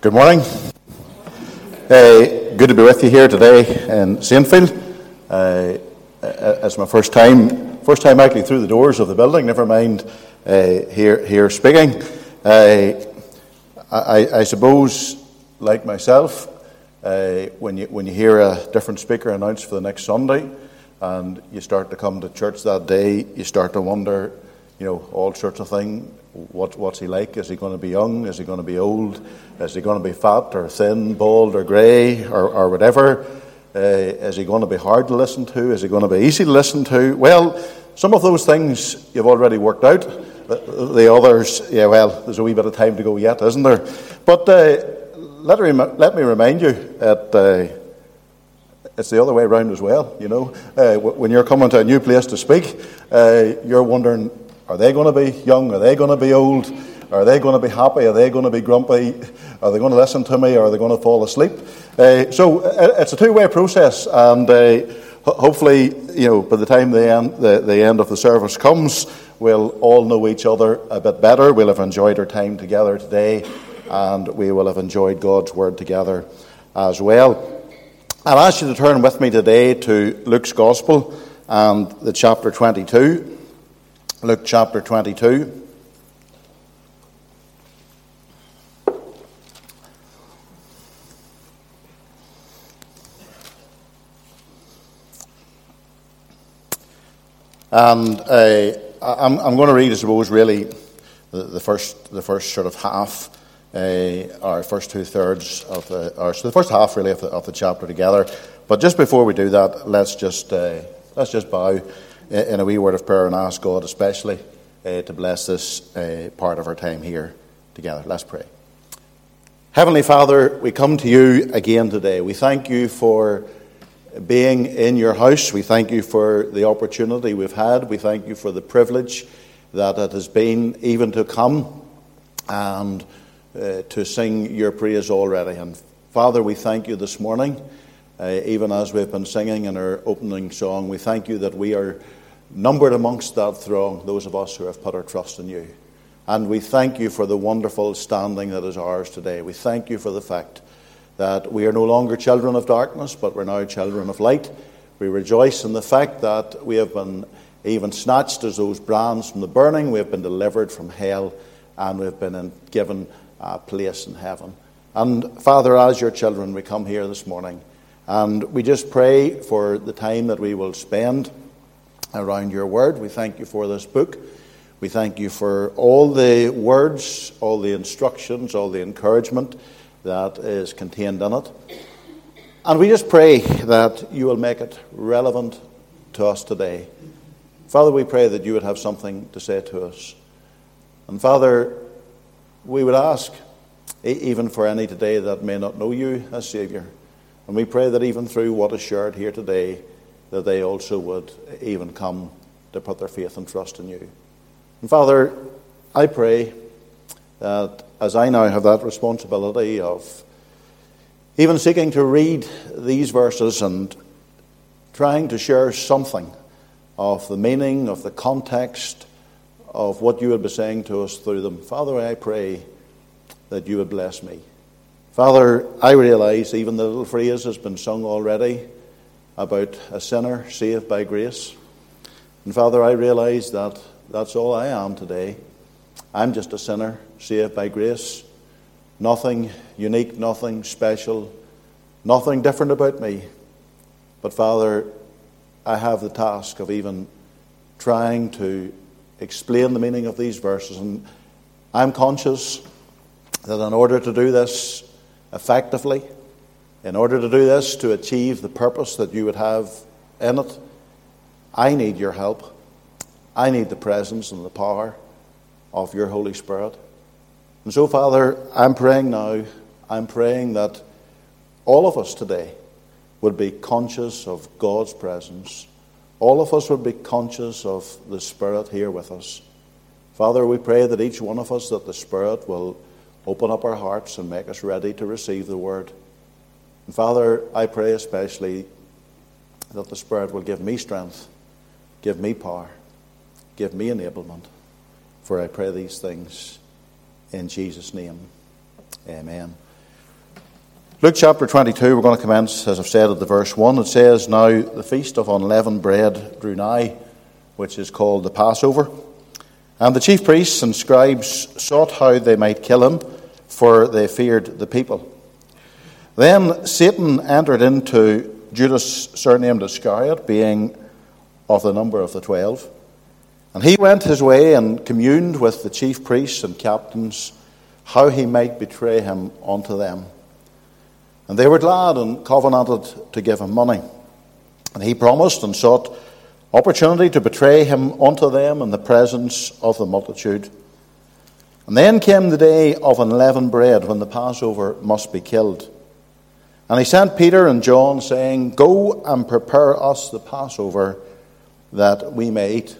Good morning. Uh, good to be with you here today in Saintfield. Uh, it's my first time, first time actually through the doors of the building. Never mind uh, here here speaking. I, I, suppose, like myself, when you when you hear a different speaker announced for the next Sunday, and you start to come to church that day, you start to wonder, you know, all sorts of things. What, what's he like? Is he going to be young? Is he going to be old? Is he going to be fat or thin, bald or grey or, or whatever? Uh, is he going to be hard to listen to? Is he going to be easy to listen to? Well, some of those things you've already worked out. The, the others, yeah, well, there's a wee bit of time to go yet, isn't there? But uh, let, me, let me remind you that uh, it's the other way around as well. You know, uh, when you're coming to a new place to speak, uh, you're wondering, are they going to be young? Are they going to be old? Are they going to be happy? Are they going to be grumpy? Are they going to listen to me? Or are they going to fall asleep? Uh, so uh, it's a two-way process, and uh, hopefully, you know, by the time the end, the, the end of the service comes, we'll all know each other a bit better. We'll have enjoyed our time together today, and we will have enjoyed God's word together as well. I'll ask you to turn with me today to Luke's Gospel and the chapter 22. Luke chapter 22. And uh, I'm, I'm, going to read, I suppose, really the, the, first, the first sort of half, uh, first two thirds of the, or so the first half really of the, of the chapter together. But just before we do that, let's just uh, let's just bow in a wee word of prayer and ask God, especially, uh, to bless this uh, part of our time here together. Let's pray. Heavenly Father, we come to you again today. We thank you for being in your house. We thank you for the opportunity we've had. We thank you for the privilege that it has been even to come and uh, to sing your praise already. And Father, we thank you this morning, uh, even as we've been singing in our opening song, we thank you that we are numbered amongst that throng, those of us who have put our trust in you. And we thank you for the wonderful standing that is ours today. We thank you for the fact that we are no longer children of darkness, but we're now children of light. We rejoice in the fact that we have been even snatched as those brands from the burning, we have been delivered from hell, and we've been given a place in heaven. And Father, as your children, we come here this morning, and we just pray for the time that we will spend around your word. We thank you for this book. We thank you for all the words, all the instructions, all the encouragement that is contained in it. And we just pray that you will make it relevant to us today. Father, we pray that you would have something to say to us. And Father, we would ask, even for any today that may not know you as Saviour, and we pray that even through what is shared here today, that they also would even come to put their faith and trust in you. And Father, I pray that as I now have that responsibility of even seeking to read these verses and trying to share something of the meaning, of the context, of what you would be saying to us through them, Father, I pray that you would bless me. Father, I realize even the little phrase has been sung already about a sinner saved by grace. And Father, I realize that that's all I am today. I'm just a sinner saved by grace. Nothing unique, nothing special, nothing different about me. But Father, I have the task of even trying to explain the meaning of these verses. And I'm conscious that in order to do this effectively, in order to do this, to achieve the purpose that you would have in it, I need your help. I need the presence and the power of your Holy Spirit. And so, Father, I'm praying now, I'm praying that all of us today would be conscious of God's presence. All of us would be conscious of the Spirit here with us. Father, we pray that each one of us, that the Spirit will open up our hearts and make us ready to receive the Word. And Father, I pray especially that the Spirit will give me strength, give me power, give me enablement. For I pray these things in Jesus' name. Amen. Luke chapter 22, we're going to commence, as I've said, at the verse 1. It says, Now the feast of unleavened bread drew nigh, which is called the Passover. And the chief priests and scribes sought how they might kill him, for they feared the people. Then Satan entered into Judas, surnamed Iscariot, being of the number of the twelve. And he went his way and communed with the chief priests and captains how he might betray him unto them. And they were glad and covenanted to give him money. And he promised and sought opportunity to betray him unto them in the presence of the multitude. And then came the day of unleavened bread when the Passover must be killed. And he sent Peter and John, saying, Go and prepare us the Passover that we may eat.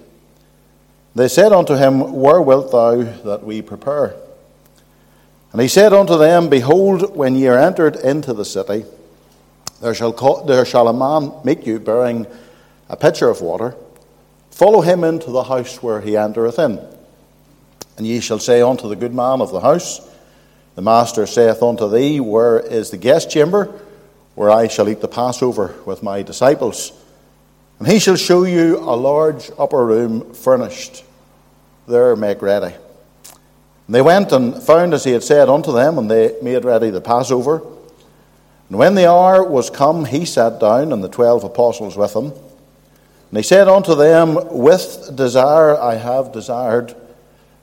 They said unto him, Where wilt thou that we prepare? And he said unto them, Behold, when ye are entered into the city, there shall, call, there shall a man meet you bearing a pitcher of water. Follow him into the house where he entereth in. And ye shall say unto the good man of the house, The master saith unto thee, Where is the guest chamber, where I shall eat the Passover with my disciples? And he shall show you a large upper room furnished. There make ready. And they went and found as he had said unto them, and they made ready the Passover. And when the hour was come, he sat down, and the twelve apostles with him. And he said unto them, With desire I have desired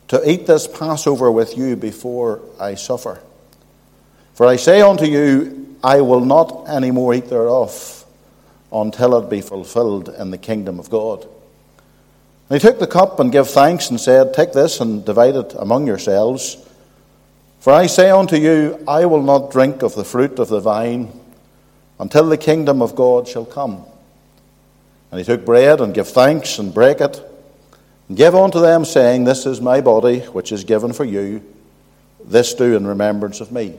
to eat this Passover with you before I suffer. For I say unto you, I will not any more eat thereof until it be fulfilled in the kingdom of God. And he took the cup and gave thanks and said, Take this and divide it among yourselves. For I say unto you, I will not drink of the fruit of the vine until the kingdom of God shall come. And he took bread and gave thanks and brake it gave unto them, saying, This is my body, which is given for you. This do in remembrance of me.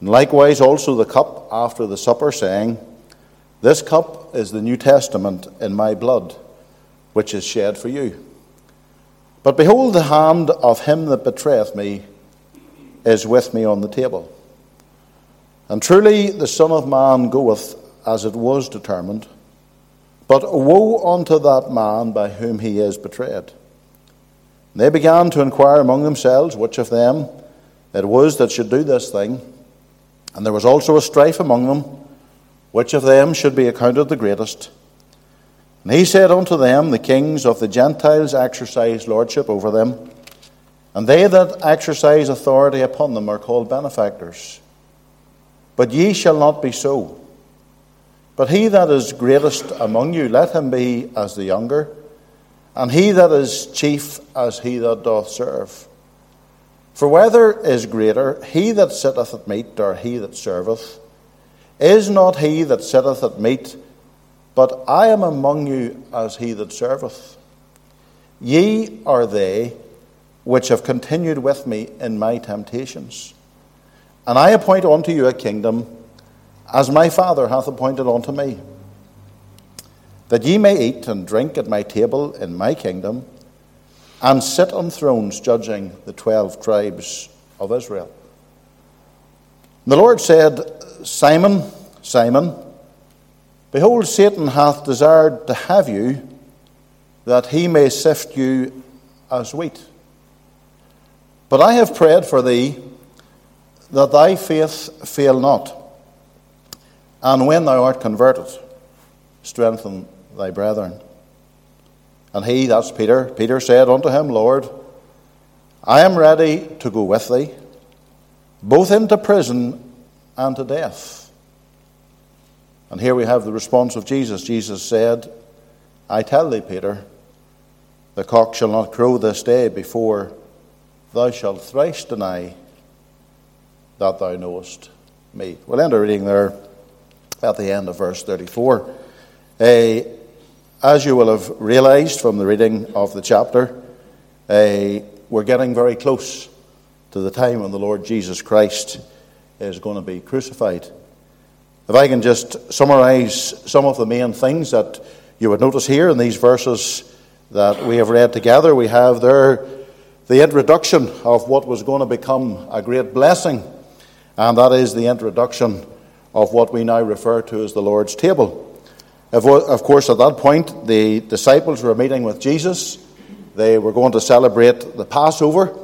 And likewise also the cup after the supper, saying, This cup is the New Testament in my blood which is shed for you. But behold, the hand of him that betrayeth me is with me on the table. And truly the Son of Man goeth as it was determined. But woe unto that man by whom he is betrayed. They began to inquire among themselves which of them it was that should do this thing. And there was also a strife among them, which of them should be accounted the greatest. And he said unto them, The kings of the Gentiles exercise lordship over them, and they that exercise authority upon them are called benefactors. But ye shall not be so. But he that is greatest among you, let him be as the younger, and he that is chief as he that doth serve. For whether is greater, he that sitteth at meat or he that serveth? Is not he that sitteth at meat but I am among you as he that serveth. Ye are they which have continued with me in my temptations. And I appoint unto you a kingdom, as my Father hath appointed unto me, that ye may eat and drink at my table in my kingdom, and sit on thrones judging the twelve tribes of Israel. The Lord said, Simon, Simon, Behold, Satan hath desired to have you, that he may sift you as wheat. But I have prayed for thee, that thy faith fail not. And when thou art converted, strengthen thy brethren. And he, that's Peter, Peter said unto him, Lord, I am ready to go with thee, both into prison and to death. And here we have the response of Jesus. Jesus said, I tell thee, Peter, the cock shall not crow this day before thou shalt thrice deny that thou knowest me. We'll end our reading there at the end of verse 34. Uh, as you will have realized from the reading of the chapter, uh, we're getting very close to the time when the Lord Jesus Christ is going to be crucified. If I can just summarize some of the main things that you would notice here in these verses that we have read together, we have there the introduction of what was going to become a great blessing and that is the introduction of what we now refer to as the Lord's table. Of course, at that point, the disciples were meeting with Jesus. They were going to celebrate the Passover.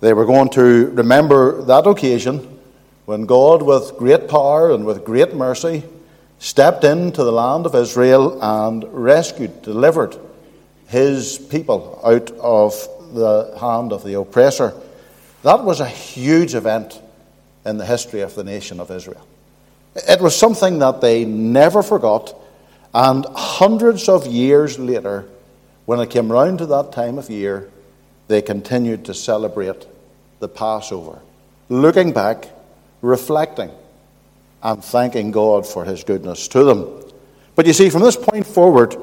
They were going to remember that occasion when God, with great power and with great mercy, stepped into the land of Israel and rescued, delivered his people out of the hand of the oppressor. That was a huge event in the history of the nation of Israel. It was something that they never forgot, and hundreds of years later, when it came round to that time of year, they continued to celebrate the Passover, looking back, reflecting, and thanking God for his goodness to them. But you see, from this point forward,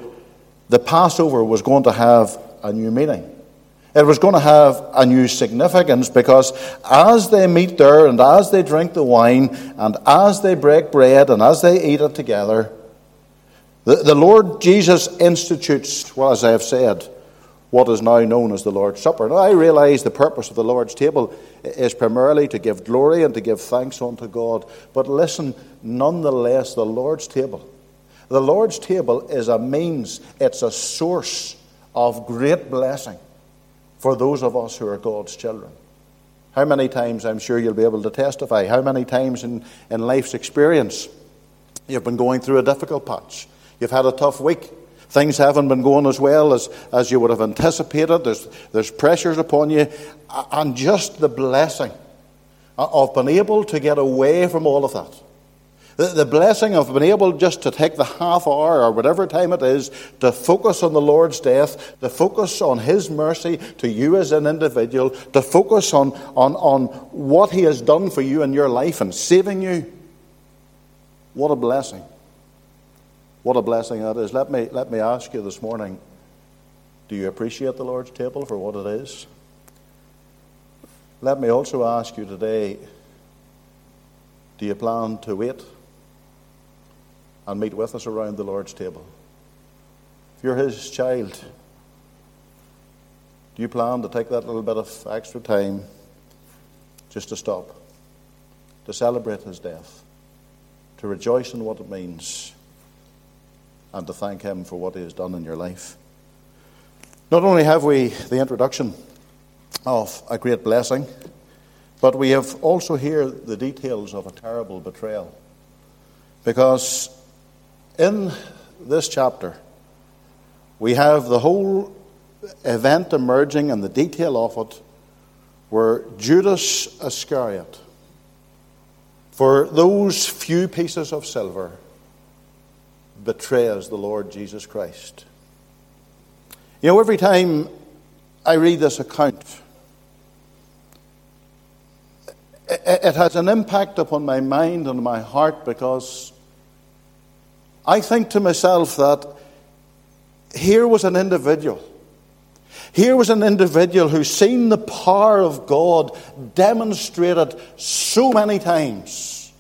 the Passover was going to have a new meaning. It was going to have a new significance because as they meet there and as they drink the wine and as they break bread and as they eat it together, the, the Lord Jesus institutes, well, as I have said, what is now known as the Lord's Supper. Now, I realize the purpose of the Lord's table is primarily to give glory and to give thanks unto God. But listen, nonetheless, the Lord's table. The Lord's table is a means, it's a source of great blessing for those of us who are God's children. How many times, I'm sure you'll be able to testify, how many times in, in life's experience you've been going through a difficult patch, you've had a tough week, things haven't been going as well as, as you would have anticipated, there's, there's pressures upon you, and just the blessing uh, of being able to get away from all of that the, blessing of being able just to take the half hour or whatever time it is to focus on the Lord's death, to focus on His mercy to you as an individual, to focus on, on, on what He has done for you in your life and saving you. What a blessing. What a blessing that is. Let me, let me ask you this morning do you appreciate the Lord's table for what it is? Let me also ask you today do you plan to wait and meet with us around the Lord's table. If you're His child, do you plan to take that little bit of extra time just to stop, to celebrate His death, to rejoice in what it means, and to thank Him for what He has done in your life? Not only have we the introduction of a great blessing, but we have also here the details of a terrible betrayal. Because in this chapter, we have the whole event emerging and the detail of it where Judas Iscariot, for those few pieces of silver, betrays the Lord Jesus Christ. You know, every time I read this account, it has an impact upon my mind and my heart because I think to myself that here was an individual. Here was an individual who seen the power of God demonstrated so many times.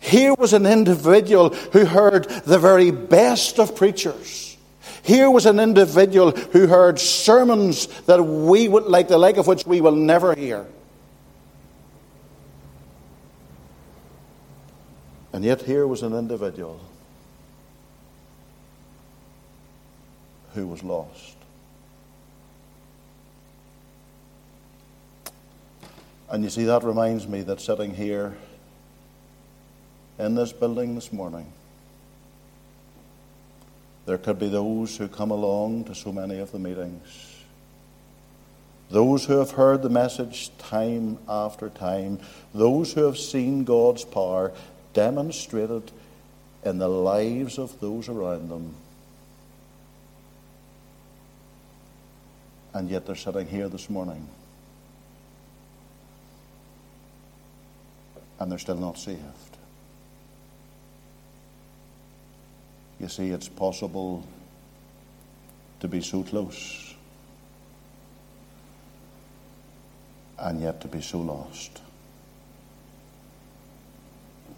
Here was an individual who heard the very best of preachers. Here was an individual who heard sermons that we would like the like of which we will never hear. And yet, here was an individual who was lost. And you see, that reminds me that sitting here in this building this morning, there could be those who come along to so many of the meetings. Those who have heard the message time after time, those who have seen God's power demonstrated in the lives of those around them. And yet they're sitting here this morning. And they're still not saved. You see, it's possible to be so close and yet to be so lost.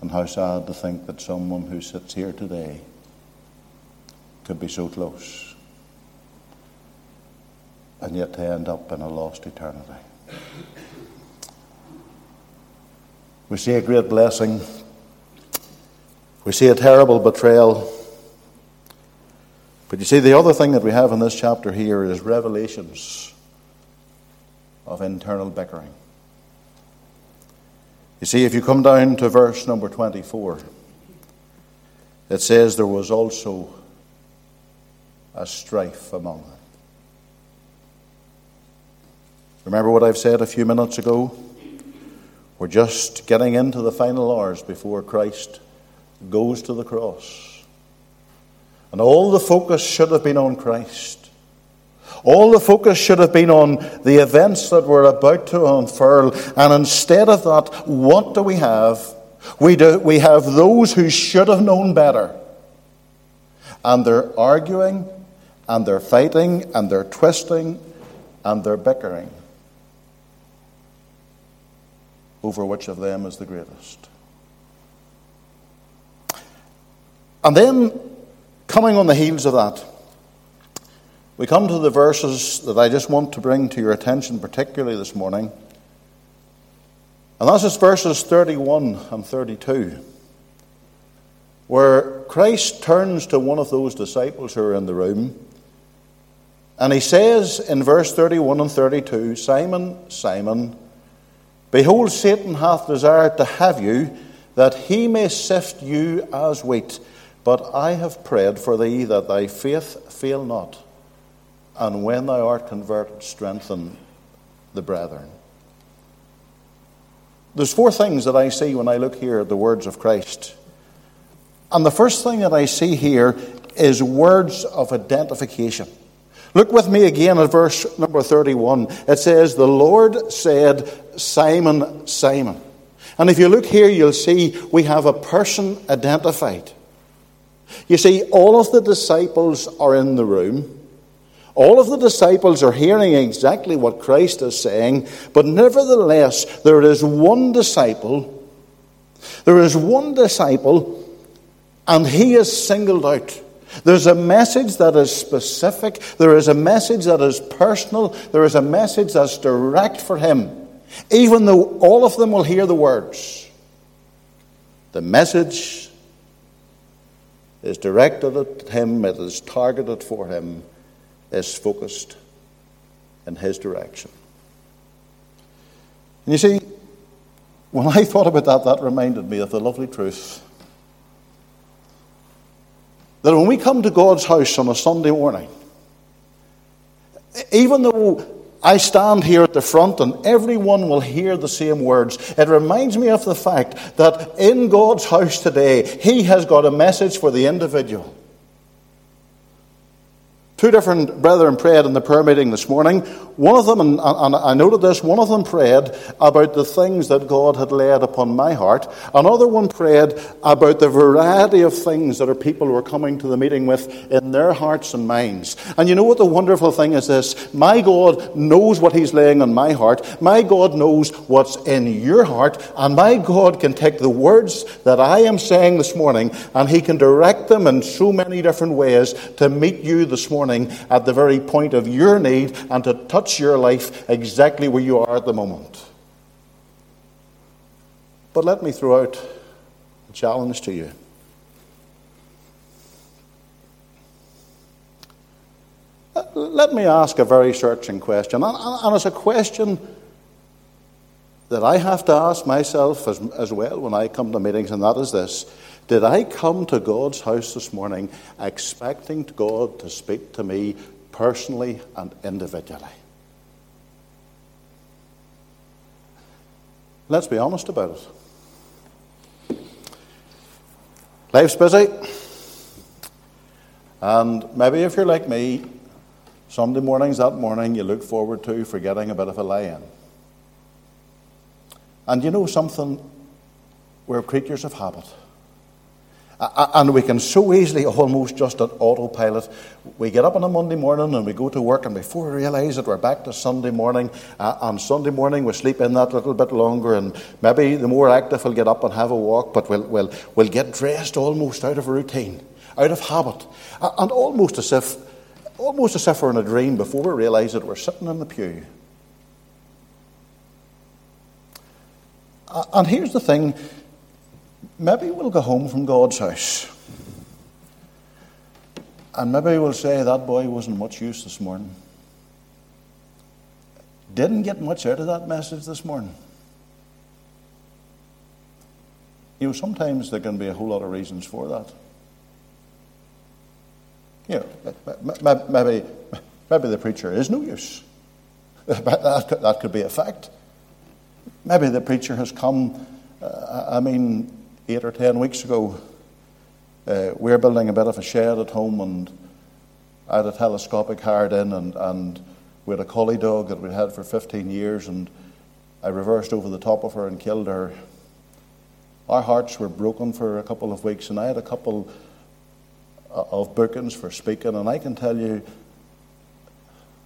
And how sad to think that someone who sits here today could be so close and yet to end up in a lost eternity. We see a great blessing. We see a terrible betrayal. But you see, the other thing that we have in this chapter here is revelations of internal bickering. You see, if you come down to verse number 24, it says there was also a strife among them. Remember what I've said a few minutes ago? We're just getting into the final hours before Christ goes to the cross. And all the focus should have been on Christ. All the focus should have been on the events that were about to unfurl. And instead of that, what do we have? We, do, we have those who should have known better. And they're arguing, and they're fighting, and they're twisting, and they're bickering over which of them is the greatest. And then, coming on the heels of that, we come to the verses that I just want to bring to your attention, particularly this morning. And that's just verses 31 and 32, where Christ turns to one of those disciples who are in the room, and he says in verse 31 and 32 Simon, Simon, Behold, Satan hath desired to have you, that he may sift you as wheat. But I have prayed for thee that thy faith fail not, and when thou art converted, strengthen the brethren. There's four things that I see when I look here at the words of Christ. And the first thing that I see here is words of identification. Look with me again at verse number 31. It says, The Lord said, Simon, Simon. And if you look here, you'll see we have a person identified. You see, all of the disciples are in the room. All of the disciples are hearing exactly what Christ is saying, but nevertheless, there is one disciple. There is one disciple, and he is singled out. There's a message that is specific, there is a message that is personal, there is a message that's direct for him. Even though all of them will hear the words, the message is directed at him, it is targeted for him, is focused in his direction. And you see, when I thought about that, that reminded me of the lovely truth that when we come to God's house on a Sunday morning, even though I stand here at the front and everyone will hear the same words, it reminds me of the fact that in God's house today, He has got a message for the individual. Two different brethren prayed in the prayer meeting this morning. One of them, and, I noted this, one of them prayed about the things that God had laid upon my heart. Another one prayed about the variety of things that our people were coming to the meeting with in their hearts and minds. And you know what the wonderful thing is this? My God knows what He's laying on my heart. My God knows what's in your heart. And my God can take the words that I am saying this morning and He can direct them in so many different ways to meet you this morning morning at the very point of your need and to touch your life exactly where you are at the moment. But let me throw out a challenge to you. Let me ask a very searching question, and it's a question that I have to ask myself as, as well when I come to meetings, and that is this did I come to God's house this morning expecting God to speak to me personally and individually? Let's be honest about it. Life's busy. And maybe if you're like me, Sunday mornings that morning you look forward to forgetting a bit of a lie in. And you know something? We're creatures of habit. And we can so easily almost just at autopilot. We get up on a Monday morning and we go to work, and before we realize it, we're back to Sunday morning. Uh, on Sunday morning, we sleep in that little bit longer, and maybe the more active we'll get up and have a walk, but we'll, we'll, we'll get dressed almost out of routine, out of habit, and almost as if, almost as if we're in a dream before we realize that we're sitting in the pew. And here's the thing maybe we'll go home from God's house. And maybe we'll say that boy wasn't much use this morning. Didn't get much out of that message this morning. You know, sometimes there can be a whole lot of reasons for that. You know, maybe, maybe the preacher is no use. That could, that could be a fact. Maybe the preacher has come, uh, I mean, eight or ten weeks ago. Uh, we were building a bit of a shed at home, and I had a telescopic hired in, and, and we had a collie dog that we'd had for 15 years, and I reversed over the top of her and killed her. Our hearts were broken for a couple of weeks, and I had a couple uh, of bookings for speaking, and I can tell you,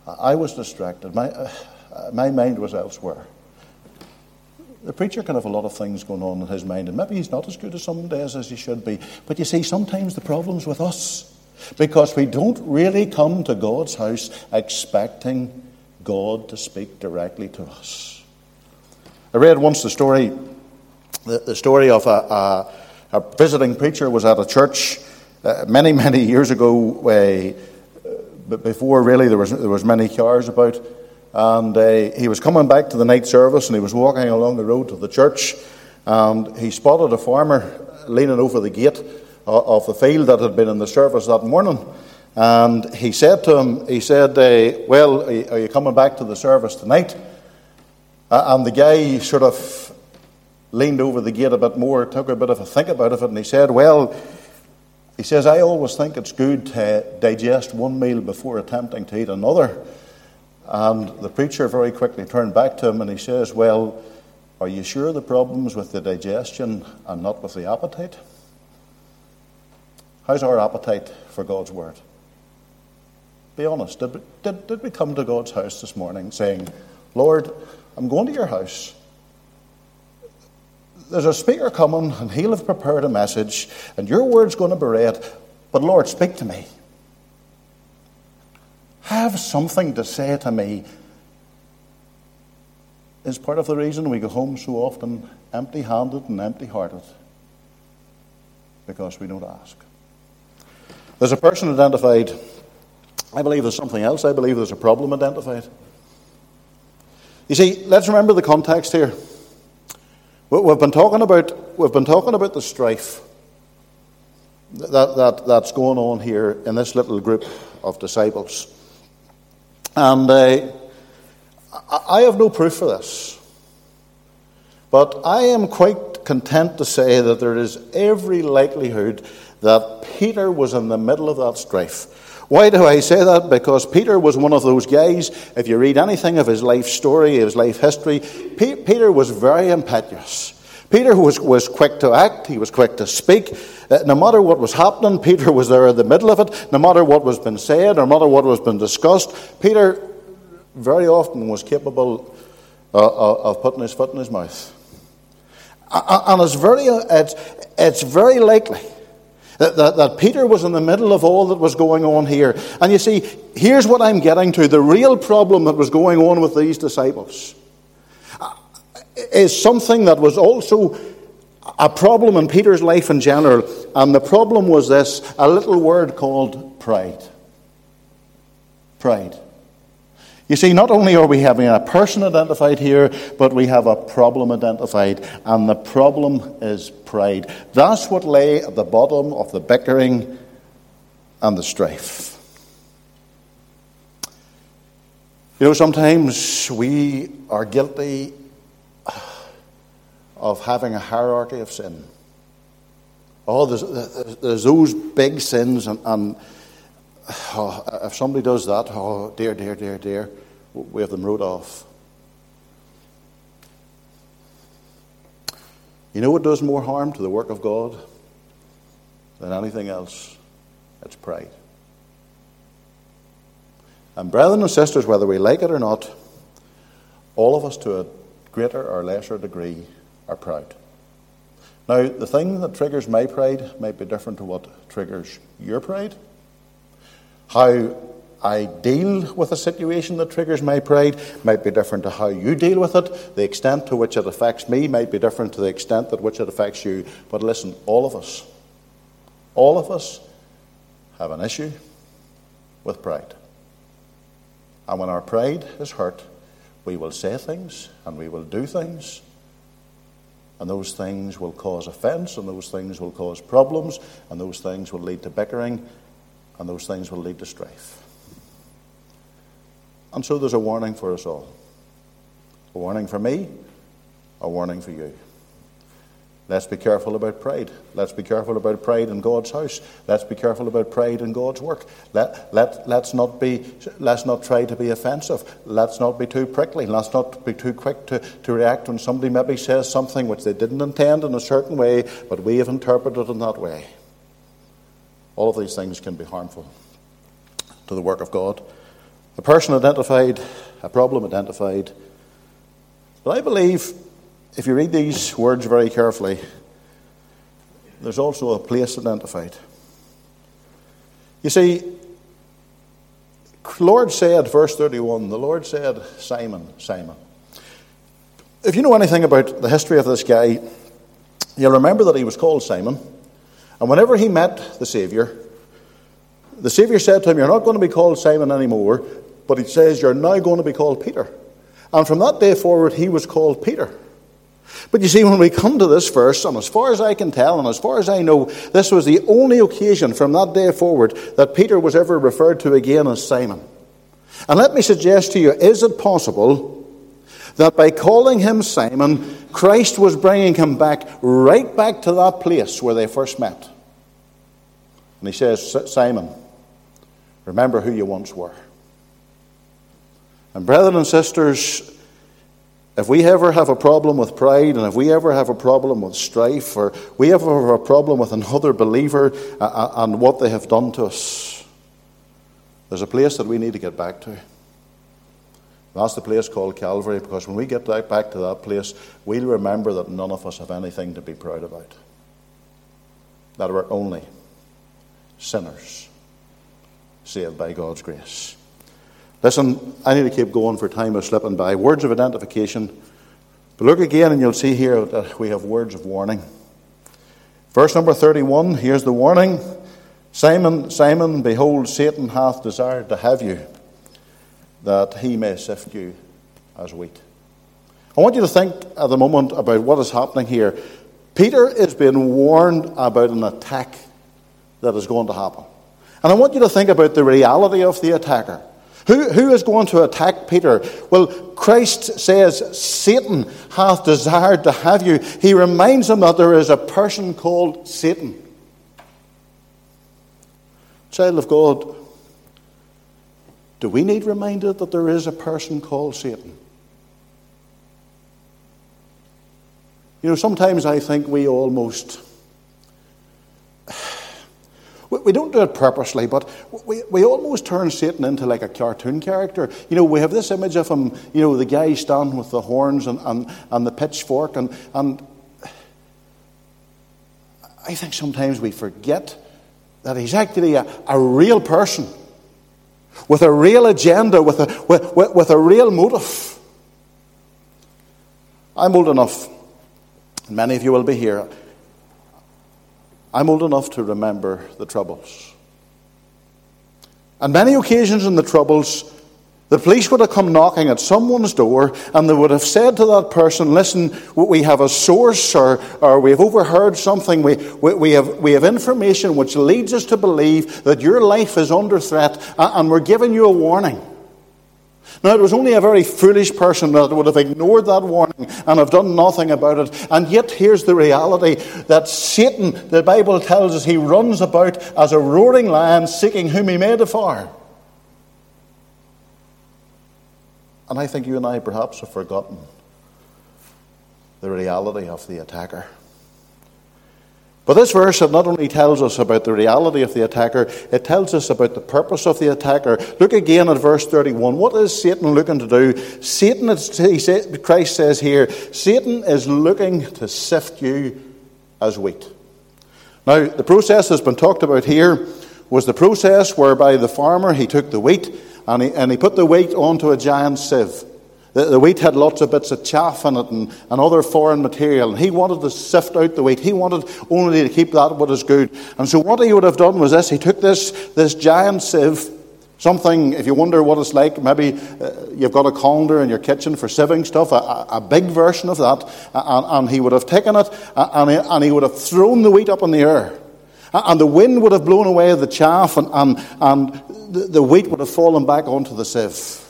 I was distracted. My, uh, my mind was elsewhere. The preacher can have a lot of things going on in his mind, and maybe he's not as good as some days as he should be. But you see, sometimes the problem's with us because we don't really come to God's house expecting God to speak directly to us. I read once the story, the, the story of a, a, a, visiting preacher was at a church uh, many, many years ago, uh, before really there was, there was many cars about. And uh, he was coming back to the night service and he was walking along the road to the church and he spotted a farmer leaning over the gate of the field that had been in the service that morning. And he said to him, he said, uh, well, are you coming back to the service tonight? Uh, and the guy sort of leaned over the gate a bit more, took a bit of a think about it, and he said, well, he says, I always think it's good to digest one meal before attempting to eat another. And the preacher very quickly turned back to him and he says, Well, are you sure the problem's with the digestion and not with the appetite? How's our appetite for God's Word? Be honest. Did we, did, did we come to God's house this morning saying, Lord, I'm going to your house. There's a speaker coming and he'll have prepared a message and your word's going to be read, but Lord, speak to me have something to say to me is part of the reason we go home so often empty handed and empty hearted. Because we don't ask. There's a person identified. I believe there's something else. I believe there's a problem identified. You see, let's remember the context here. We've been talking about, we've been talking about the strife that, that, that's going on here in this little group of disciples. And uh, I have no proof for this. But I am quite content to say that there is every likelihood that Peter was in the middle of that strife. Why do I say that? Because Peter was one of those guys, if you read anything of his life story, his life history, Peter was very impetuous. Peter was, was quick to act, he was quick to speak. Uh, no matter what was happening, Peter was there in the middle of it. No matter what was being said, no matter what was being discussed, Peter very often was capable uh, uh of putting his foot in his mouth. And it's very, it's, it's very likely that, that, that, Peter was in the middle of all that was going on here. And you see, here's what I'm getting to the real problem that was going on with these disciples is something that was also a problem in Peter's life in general. And the problem was this a little word called pride. Pride. You see, not only are we having a person identified here, but we have a problem identified, and the problem is pride. That's what lay at the bottom of the bickering and the strife. You know, sometimes we are guilty of having a hierarchy of sin. Oh, there's, there's those big sins, and, and oh, if somebody does that, oh, dear, dear, dear, dear, we have them wrote off. You know what does more harm to the work of God than anything else? It's pride. And, brethren and sisters, whether we like it or not, all of us to a greater or lesser degree are proud. Now, the thing that triggers my pride might be different to what triggers your pride. How I deal with a situation that triggers my pride might be different to how you deal with it. The extent to which it affects me might be different to the extent to which it affects you. But listen, all of us, all of us have an issue with pride. And when our pride is hurt, we will say things and we will do things. And those things will cause offense, and those things will cause problems, and those things will lead to bickering, and those things will lead to strife. And so there's a warning for us all a warning for me, a warning for you. Let's be careful about pride. Let's be careful about pride in God's house. Let's be careful about pride in God's work. Let, let, let's, not be, let's not try to be offensive. Let's not be too prickly. Let's not be too quick to, to react when somebody maybe says something which they didn't intend in a certain way, but we have interpreted in that way. All of these things can be harmful to the work of God. A person identified, a problem identified. But I believe if you read these words very carefully, there's also a place identified. You see, Lord said, verse 31, the Lord said, Simon, Simon. If you know anything about the history of this guy, you'll remember that he was called Simon. And whenever he met the Saviour, the Saviour said to him, You're not going to be called Simon anymore, but he says, You're now going to be called Peter. And from that day forward, he was called Peter. But you see, when we come to this verse, and as far as I can tell, and as far as I know, this was the only occasion from that day forward that Peter was ever referred to again as Simon. And let me suggest to you is it possible that by calling him Simon, Christ was bringing him back, right back to that place where they first met? And he says, Simon, remember who you once were. And, brethren and sisters, if we ever have a problem with pride, and if we ever have a problem with strife, or we ever have a problem with another believer uh, uh, and what they have done to us, there's a place that we need to get back to. That's the place called Calvary, because when we get back to that place, we'll remember that none of us have anything to be proud about. That we're only sinners saved by God's grace. Listen, I need to keep going for time is slipping by. Words of identification. But look again, and you'll see here that we have words of warning. Verse number 31, here's the warning Simon, Simon, behold, Satan hath desired to have you, that he may sift you as wheat. I want you to think at the moment about what is happening here. Peter is being warned about an attack that is going to happen. And I want you to think about the reality of the attacker. Who, who is going to attack Peter? Well, Christ says, Satan hath desired to have you. He reminds him that there is a person called Satan. Child of God, do we need reminded that there is a person called Satan? You know, sometimes I think we almost we don't do it purposely, but we, we almost turn Satan into like a cartoon character. You know, we have this image of him, you know, the guy standing with the horns and, and, and the pitchfork. And, and I think sometimes we forget that he's actually a, a real person with a real agenda, with a, with, with, with a real motive. I'm old enough, and many of you will be here. I'm old enough to remember the Troubles. On many occasions in the Troubles, the police would have come knocking at someone's door and they would have said to that person, Listen, we have a source or, or we have overheard something. We, we, we, have, we have information which leads us to believe that your life is under threat and we're giving you a warning. Now, it was only a very foolish person that would have ignored that warning and have done nothing about it. And yet, here's the reality that Satan, the Bible tells us, he runs about as a roaring lion seeking whom he may devour. And I think you and I perhaps have forgotten the reality of the attacker. But this verse not only tells us about the reality of the attacker, it tells us about the purpose of the attacker. Look again at verse 31. What is Satan looking to do? Satan, say, Christ says here, Satan is looking to sift you as wheat. Now, the process has been talked about here. was the process whereby the farmer, he took the wheat and he, and he put the wheat onto a giant sieve. The, the, wheat had lots of bits of chaff in it and, and other foreign material. And he wanted to sift out the wheat. He wanted only to keep that what is good. And so what he would have done was this. He took this, this giant sieve, something, if you wonder what it's like, maybe uh, you've got a colander in your kitchen for sieving stuff, a, a big version of that. And, and, he would have taken it and he, and he would have thrown the wheat up in the air. And the wind would have blown away the chaff and, and, and the, the wheat would have fallen back onto the sieve.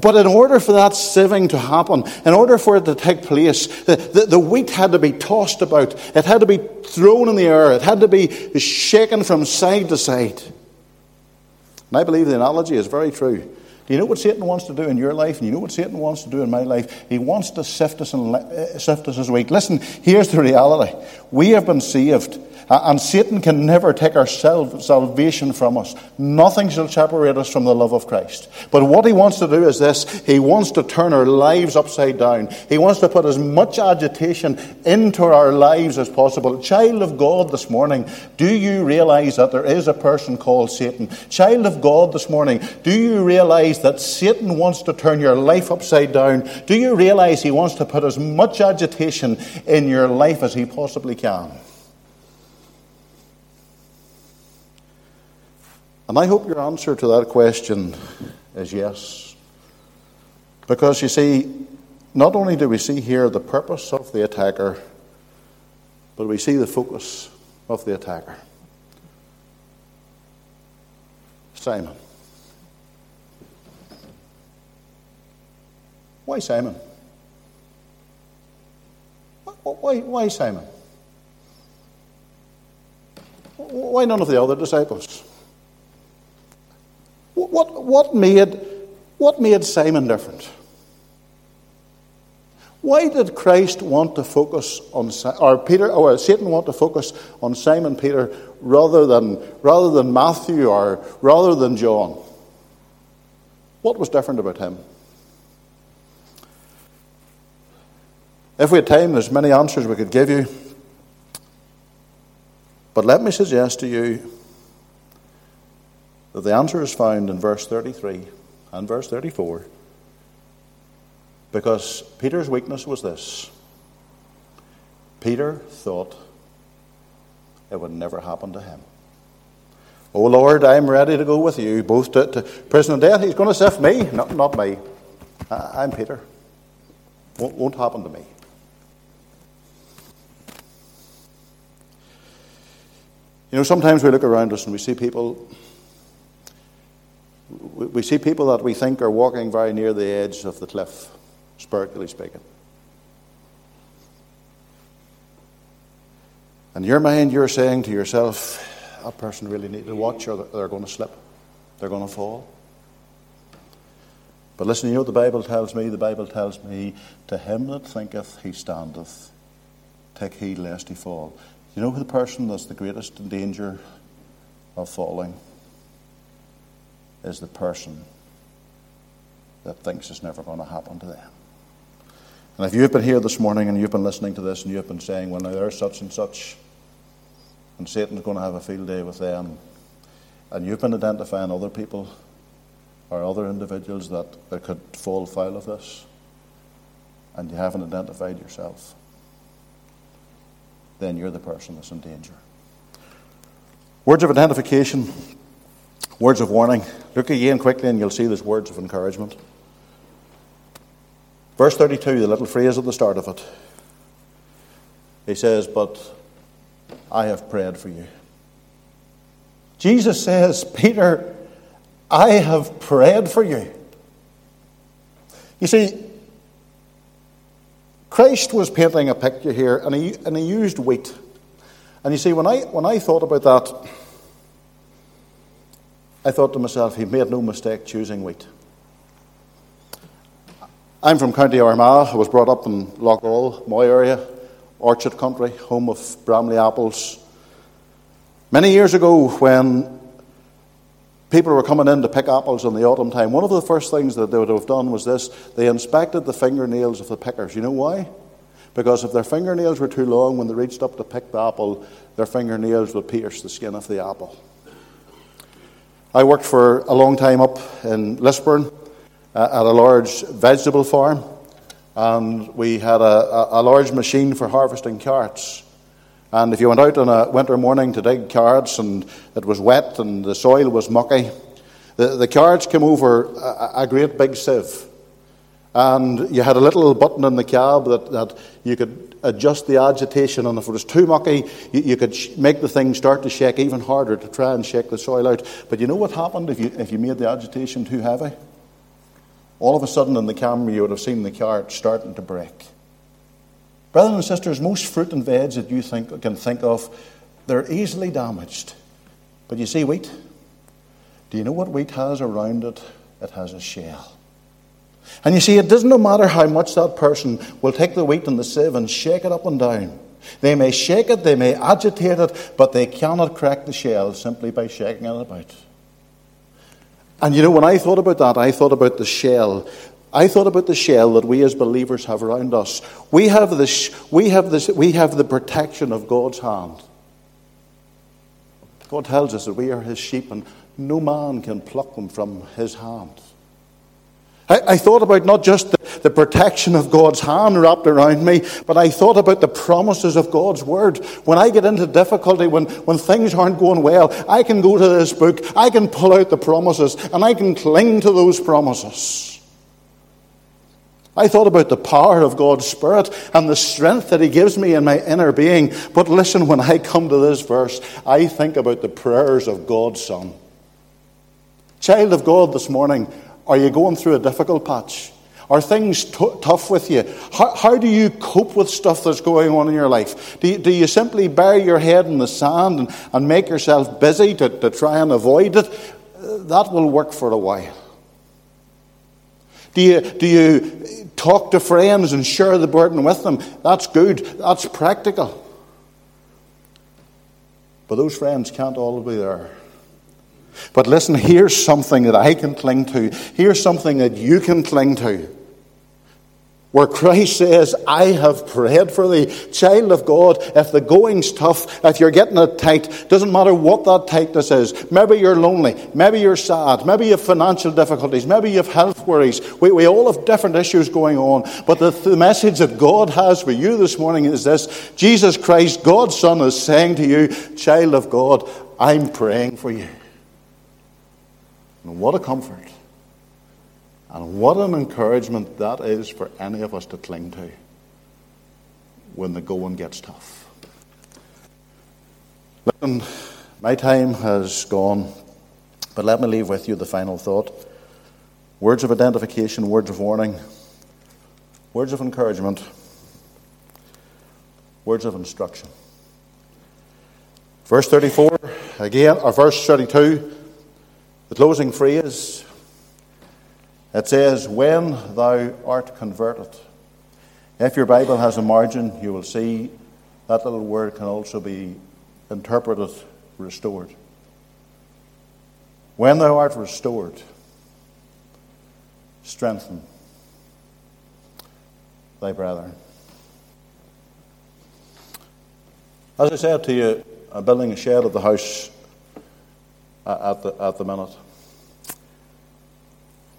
But in order for that sieving to happen, in order for it to take place, the, the, the, wheat had to be tossed about. It had to be thrown in the air. It had to be shaken from side to side. And I believe the analogy is very true. Do you know what Satan wants to do in your life? And you know what Satan wants to do in my life? He wants to sift us, and, uh, sift us as wheat. Listen, here's the reality. We have been saved and Satan can never take our salvation from us. Nothing shall separate us from the love of Christ. But what he wants to do is this he wants to turn our lives upside down. He wants to put as much agitation into our lives as possible. Child of God this morning, do you realize that there is a person called Satan? Child of God this morning, do you realize that Satan wants to turn your life upside down? Do you realize he wants to put as much agitation in your life as he possibly can? And I hope your answer to that question is yes. Because you see, not only do we see here the purpose of the attacker, but we see the focus of the attacker. Simon. Why Simon? Why, why Simon? Why none of the other disciples? What, what, made, what made Simon different? Why did Christ want to focus on, or Peter, or Satan want to focus on Simon Peter rather than, rather than Matthew or rather than John? What was different about him? If we had time, there's many answers we could give you. But let me suggest to you that the answer is found in verse 33 and verse 34 because Peter's weakness was this Peter thought it would never happen to him. Oh Lord, I'm ready to go with you, both to, to prison and death. He's going to sift me, not, not me. I'm Peter. Won't, won't happen to me. You know, sometimes we look around us and we see people we see people that we think are walking very near the edge of the cliff, spiritually speaking. In your mind, you're saying to yourself, that person really needs to watch or they're going to slip. They're going to fall. But listen, you know what the Bible tells me? The Bible tells me, to him that thinketh he standeth, take heed lest he fall. You know who the person that's the greatest in danger of falling? Is the person that thinks it's never going to happen to them. And if you've been here this morning and you've been listening to this and you've been saying, well, now there's such and such, and Satan's going to have a field day with them, and you've been identifying other people or other individuals that, that could fall foul of this, and you haven't identified yourself, then you're the person that's in danger. Words of identification Words of warning. Look again quickly and you'll see there's words of encouragement. Verse 32, the little phrase at the start of it. He says, But I have prayed for you. Jesus says, Peter, I have prayed for you. You see, Christ was painting a picture here, and he, and he used wheat. And you see, when I, when I thought about that, I thought to myself, he made no mistake choosing wheat. I'm from County Armagh. I was brought up in Loughgall, my area, orchard country, home of Bramley apples. Many years ago, when people were coming in to pick apples in the autumn time, one of the first things that they would have done was this they inspected the fingernails of the pickers. You know why? Because if their fingernails were too long when they reached up to pick the apple, their fingernails would pierce the skin of the apple. I worked for a long time up in Lisburn uh, at a large vegetable farm, and we had a, a, a large machine for harvesting carrots. And if you went out on a winter morning to dig carrots and it was wet and the soil was mucky, the, the carrots came over a, a great big sieve. And you had a little button in the cab that, that you could adjust the agitation, and if it was too mucky, you, you could sh- make the thing start to shake even harder to try and shake the soil out. But you know what happened if you, if you made the agitation too heavy? All of a sudden, in the camera, you would have seen the carrot starting to break. Brothers and sisters, most fruit and veg that you think, can think of, they're easily damaged. But you see wheat? Do you know what wheat has around it? It has a shell. And you see, it doesn't matter how much that person will take the wheat and the sieve and shake it up and down. They may shake it, they may agitate it, but they cannot crack the shell simply by shaking it about. And you know, when I thought about that, I thought about the shell I thought about the shell that we as believers have around us. We have, the, we have, this, we have the protection of God's hand. God tells us that we are His sheep and no man can pluck them from His hand. I, I thought about not just the, the protection of God's hand wrapped around me, but I thought about the promises of God's Word. When I get into difficulty, when, when things aren't going well, I can go to this book, I can pull out the promises, and I can cling to those promises. I thought about the power of God's Spirit and the strength that He gives me in my inner being. But listen, when I come to this verse, I think about the prayers of God's Son. Child of God, this morning, are you going through a difficult patch? Are things t- tough with you? How, how, do you cope with stuff that's going on in your life? Do you, do you simply bury your head in the sand and, and make yourself busy to, to try and avoid it? That will work for a while. Do you, do you talk to friends and share the burden with them? That's good. That's practical. But those friends can't all be there. But listen, here's something that I can cling to. Here's something that you can cling to where Christ says, I have prayed for thee. Child of God, if the going's tough, if you're getting it tight, doesn't matter what that tightness is. Maybe you're lonely. Maybe you're sad. Maybe you have financial difficulties. Maybe you have health worries. We, we all have different issues going on. But the, the message that God has for you this morning is this Jesus Christ, God's Son, is saying to you, Child of God, I'm praying for you. And what a comfort. And what an encouragement that is for any of us to cling to when the going gets tough. Listen, my time has gone, but let me leave with you the final thought. Words of identification, words of warning, words of encouragement, words of instruction. Verse 34, again, or verse 32, the closing phrase it says, When thou art converted. If your Bible has a margin, you will see that little word can also be interpreted restored. When thou art restored, strengthen thy brethren. As I said to you, I'm building a shed of the house at the, at the minute.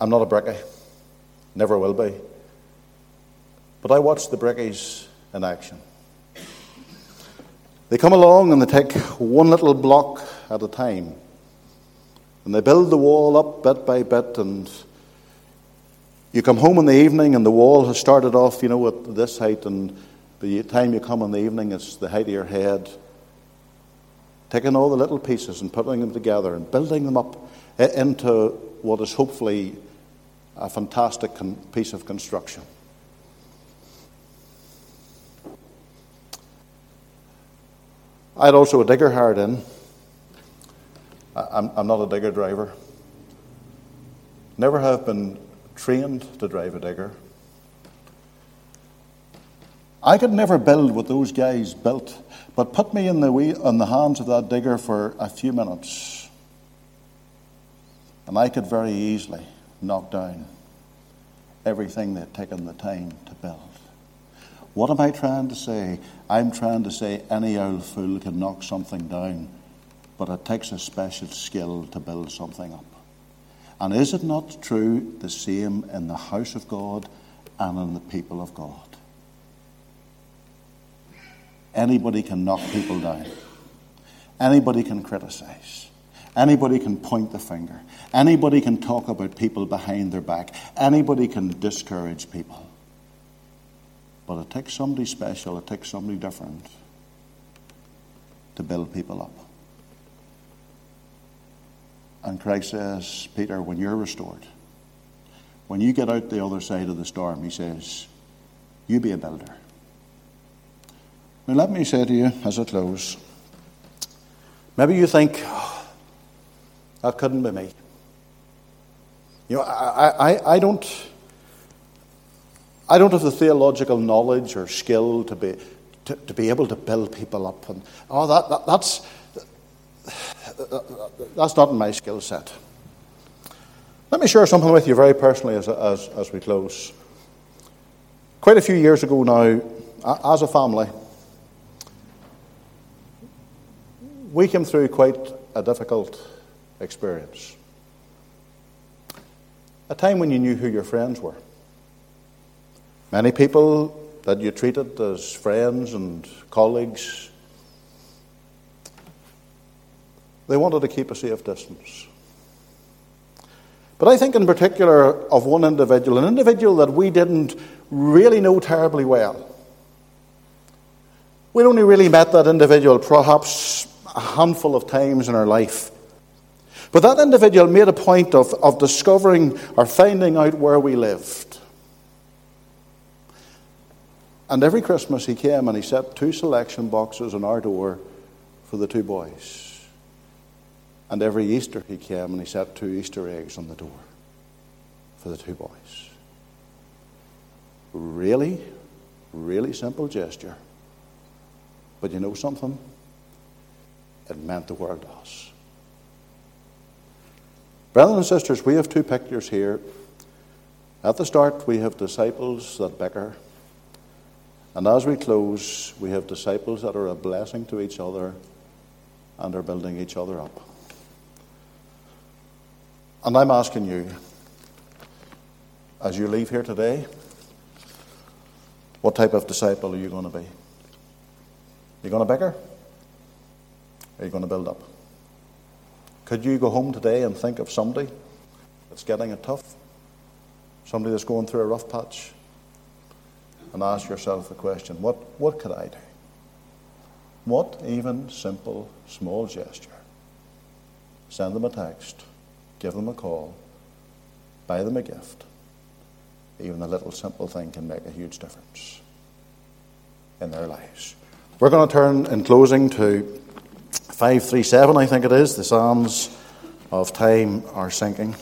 I'm not a brickie, never will be. But I watch the brickies in action. They come along and they take one little block at a time. And they build the wall up bit by bit. And you come home in the evening and the wall has started off, you know, at this height. And by the time you come in the evening, it's the height of your head. Taking all the little pieces and putting them together and building them up into what is hopefully a fantastic piece of construction. I had also a digger hired in. I'm, I'm not a digger driver. Never have been trained to drive a digger. I could never build what those guys built, but put me in the, wheel, in the hands of that digger for a few minutes, and I could very easily knock down everything they'd taken the time to build. What am I trying to say? I'm trying to say any old fool can knock something down, but it takes a special skill to build something up. And is it not true the same in the house of God and in the people of God? Anybody can knock people down. Anybody can criticize. Anybody can point the finger. Anybody can talk about people behind their back. Anybody can discourage people. But it takes somebody special, it takes somebody different to build people up. And Christ says, Peter, when you're restored, when you get out the other side of the storm, he says, you be a builder. Now, let me say to you as I close maybe you think, that couldn't be me. You know, I, I, I, don't, I don't have the theological knowledge or skill to be, to, to be able to build people up. And, oh, that, that, that's, that's not in my skill set. Let me share something with you very personally as, as, as we close. Quite a few years ago now, as a family, we came through quite a difficult experience. A time when you knew who your friends were. Many people that you treated as friends and colleagues, they wanted to keep a safe distance. But I think in particular of one individual, an individual that we didn't really know terribly well. We'd only really met that individual perhaps a handful of times in our life. But that individual made a point of, of discovering or finding out where we lived. And every Christmas he came and he set two selection boxes on our door for the two boys. And every Easter he came and he set two Easter eggs on the door for the two boys. Really, really simple gesture. But you know something? It meant the world to us. Brothers and sisters, we have two pictures here. At the start, we have disciples that bicker. And as we close, we have disciples that are a blessing to each other and are building each other up. And I'm asking you, as you leave here today, what type of disciple are you going to be? Are you going to bicker? Are you going to build up? Could you go home today and think of somebody that's getting it tough? Somebody that's going through a rough patch? And ask yourself the question what, what could I do? What even simple, small gesture? Send them a text, give them a call, buy them a gift. Even a little simple thing can make a huge difference in their lives. We're going to turn in closing to 537, I think it is, the sands of Time are sinking.